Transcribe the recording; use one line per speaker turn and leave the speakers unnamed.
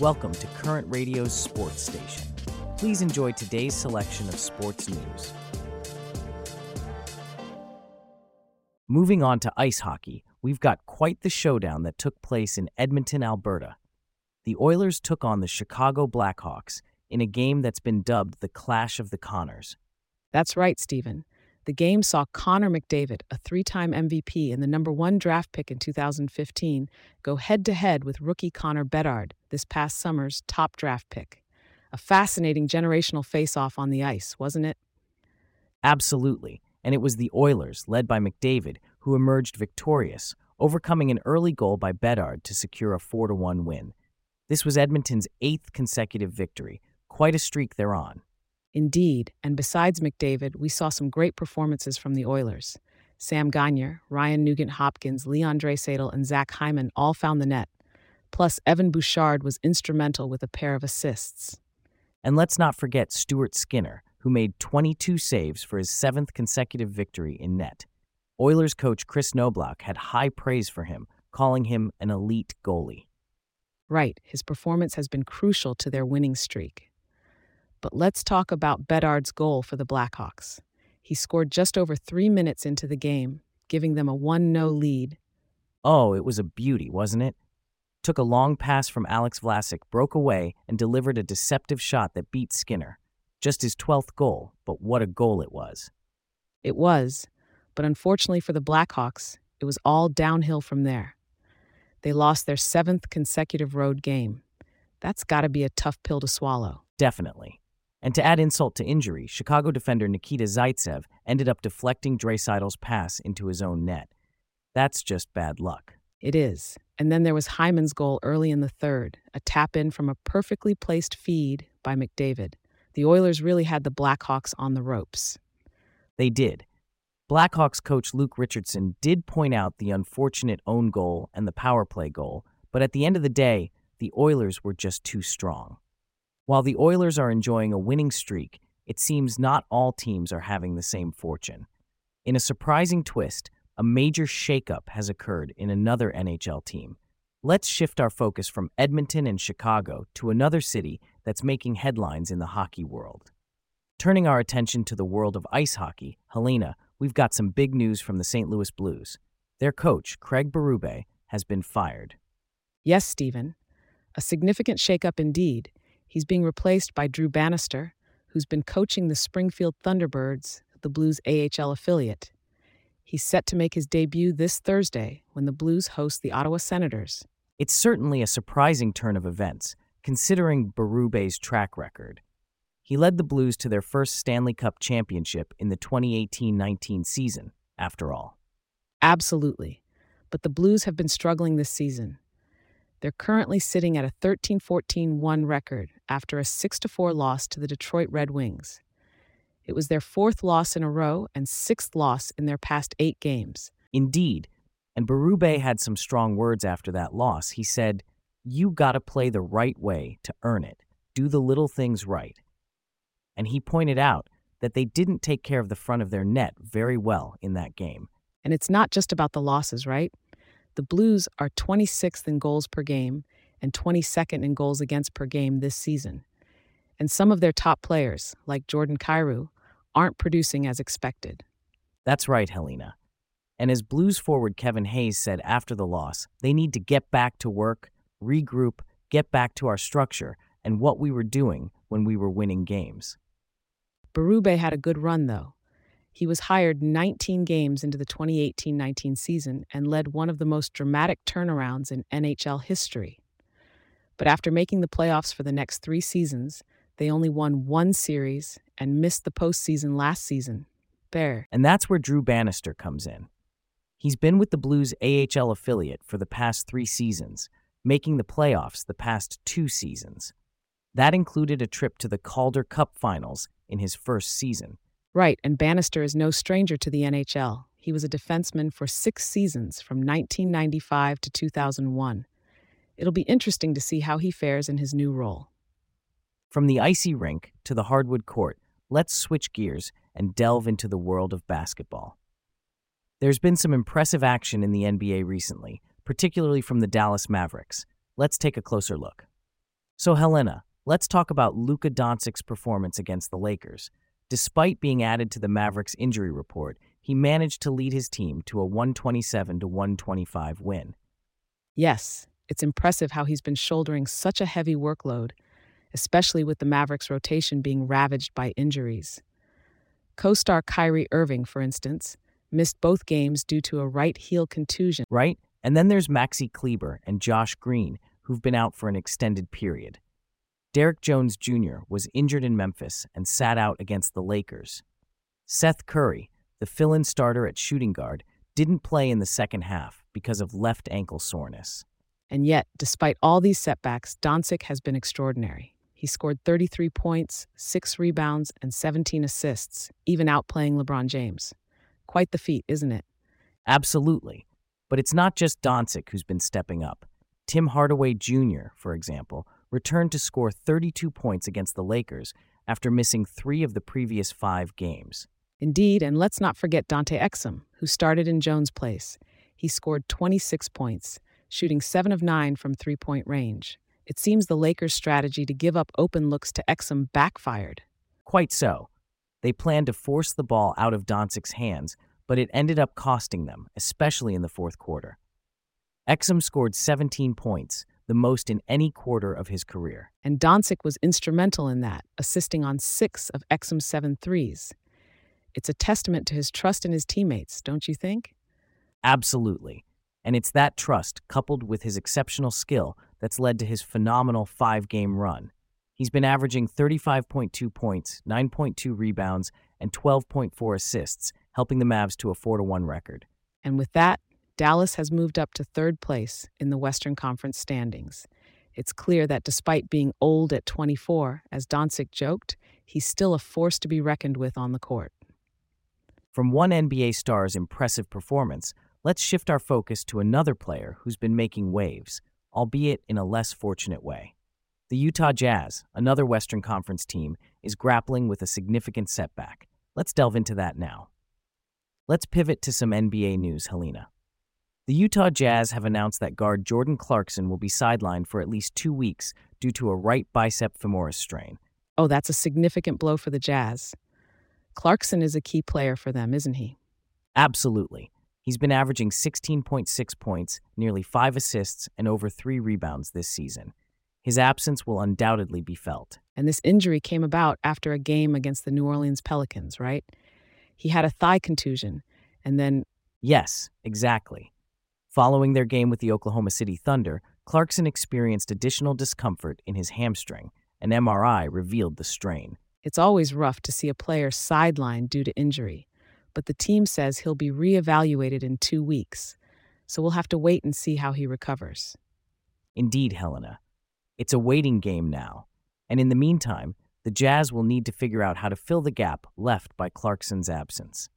Welcome to Current Radio's Sports Station. Please enjoy today's selection of sports news. Moving on to ice hockey, we've got quite the showdown that took place in Edmonton, Alberta. The Oilers took on the Chicago Blackhawks in a game that's been dubbed the Clash of the Connors.
That's right, Stephen. The game saw Connor McDavid, a three time MVP and the number one draft pick in 2015, go head to head with rookie Connor Bedard, this past summer's top draft pick. A fascinating generational face off on the ice, wasn't it?
Absolutely. And it was the Oilers, led by McDavid, who emerged victorious, overcoming an early goal by Bedard to secure a 4 1 win. This was Edmonton's eighth consecutive victory, quite a streak they're on.
Indeed, and besides McDavid, we saw some great performances from the Oilers. Sam Gagner, Ryan Nugent Hopkins, Leon Draisaitl, and Zach Hyman all found the net. Plus, Evan Bouchard was instrumental with a pair of assists.
And let's not forget Stuart Skinner, who made 22 saves for his seventh consecutive victory in net. Oilers coach Kris Knoblauch had high praise for him, calling him an elite goalie.
Right, his performance has been crucial to their winning streak. But let's talk about Bedard's goal for the Blackhawks. He scored just over three minutes into the game, giving them a 1 0 lead.
Oh, it was a beauty, wasn't it? Took a long pass from Alex Vlasic, broke away, and delivered a deceptive shot that beat Skinner. Just his 12th goal, but what a goal it was.
It was, but unfortunately for the Blackhawks, it was all downhill from there. They lost their seventh consecutive road game. That's got to be a tough pill to swallow.
Definitely. And to add insult to injury, Chicago defender Nikita Zaitsev ended up deflecting Draisaitl's pass into his own net. That's just bad luck.
It is. And then there was Hyman's goal early in the third, a tap in from a perfectly placed feed by McDavid. The Oilers really had the Blackhawks on the ropes.
They did. Blackhawks coach Luke Richardson did point out the unfortunate own goal and the power play goal, but at the end of the day, the Oilers were just too strong. While the Oilers are enjoying a winning streak, it seems not all teams are having the same fortune. In a surprising twist, a major shakeup has occurred in another NHL team. Let's shift our focus from Edmonton and Chicago to another city that's making headlines in the hockey world. Turning our attention to the world of ice hockey, Helena, we've got some big news from the St. Louis Blues. Their coach, Craig Berube, has been fired.
Yes, Stephen. A significant shakeup indeed. He's being replaced by Drew Bannister, who's been coaching the Springfield Thunderbirds, the Blues AHL affiliate. He's set to make his debut this Thursday when the Blues host the Ottawa Senators.
It's certainly a surprising turn of events, considering Berube's track record. He led the Blues to their first Stanley Cup championship in the 2018 19 season, after all.
Absolutely. But the Blues have been struggling this season. They're currently sitting at a 13 14 1 record after a 6 4 loss to the Detroit Red Wings. It was their fourth loss in a row and sixth loss in their past eight games.
Indeed. And Berube had some strong words after that loss. He said, You gotta play the right way to earn it. Do the little things right. And he pointed out that they didn't take care of the front of their net very well in that game.
And it's not just about the losses, right? The Blues are 26th in goals per game and 22nd in goals against per game this season. And some of their top players, like Jordan Kyrou, aren't producing as expected.
That's right, Helena. And as Blues forward Kevin Hayes said after the loss, they need to get back to work, regroup, get back to our structure and what we were doing when we were winning games.
Berube had a good run, though. He was hired 19 games into the 2018 19 season and led one of the most dramatic turnarounds in NHL history. But after making the playoffs for the next three seasons, they only won one series and missed the postseason last season. There.
And that's where Drew Bannister comes in. He's been with the Blues AHL affiliate for the past three seasons, making the playoffs the past two seasons. That included a trip to the Calder Cup finals in his first season.
Right, and Bannister is no stranger to the NHL. He was a defenseman for six seasons from 1995 to 2001. It'll be interesting to see how he fares in his new role.
From the icy rink to the hardwood court, let's switch gears and delve into the world of basketball. There's been some impressive action in the NBA recently, particularly from the Dallas Mavericks. Let's take a closer look. So, Helena, let's talk about Luka Doncic's performance against the Lakers. Despite being added to the Mavericks injury report, he managed to lead his team to a 127 to 125 win.
Yes, it's impressive how he's been shouldering such a heavy workload, especially with the Mavericks rotation being ravaged by injuries. Co star Kyrie Irving, for instance, missed both games due to a right heel contusion.
Right? And then there's Maxi Kleber and Josh Green, who've been out for an extended period. Derrick Jones Jr. was injured in Memphis and sat out against the Lakers. Seth Curry, the fill in starter at shooting guard, didn't play in the second half because of left ankle soreness.
And yet, despite all these setbacks, Doncic has been extraordinary. He scored 33 points, 6 rebounds, and 17 assists, even outplaying LeBron James. Quite the feat, isn't it?
Absolutely. But it's not just Doncic who's been stepping up. Tim Hardaway Jr., for example, returned to score 32 points against the Lakers after missing three of the previous five games.
Indeed, and let's not forget Dante Exum, who started in Jones' place. He scored 26 points, shooting 7 of 9 from three point range. It seems the Lakers' strategy to give up open looks to Exum backfired.
Quite so. They planned to force the ball out of Doncic's hands, but it ended up costing them, especially in the fourth quarter. Exum scored 17 points, the most in any quarter of his career.
And Doncic was instrumental in that, assisting on six of Exum's seven threes. It's a testament to his trust in his teammates, don't you think?
Absolutely. And it's that trust, coupled with his exceptional skill, that's led to his phenomenal five game run. He's been averaging 35.2 points, 9.2 rebounds, and 12.4 assists, helping the Mavs to a 4 1 record.
And with that, Dallas has moved up to third place in the Western Conference standings. It's clear that despite being old at 24, as Doncic joked, he's still a force to be reckoned with on the court.
From one NBA star's impressive performance, let's shift our focus to another player who's been making waves, albeit in a less fortunate way. The Utah Jazz, another Western Conference team, is grappling with a significant setback. Let's delve into that now. Let's pivot to some NBA news, Helena. The Utah Jazz have announced that guard Jordan Clarkson will be sidelined for at least two weeks due to a right bicep femoris strain.
Oh, that's a significant blow for the Jazz. Clarkson is a key player for them, isn't he?
Absolutely. He's been averaging 16.6 points, nearly five assists, and over three rebounds this season. His absence will undoubtedly be felt.
And this injury came about after a game against the New Orleans Pelicans, right? He had a thigh contusion, and then.
Yes, exactly. Following their game with the Oklahoma City Thunder, Clarkson experienced additional discomfort in his hamstring. An MRI revealed the strain.
It's always rough to see a player sidelined due to injury, but the team says he'll be reevaluated in two weeks, so we'll have to wait and see how he recovers.
Indeed, Helena. It's a waiting game now, and in the meantime, the Jazz will need to figure out how to fill the gap left by Clarkson's absence.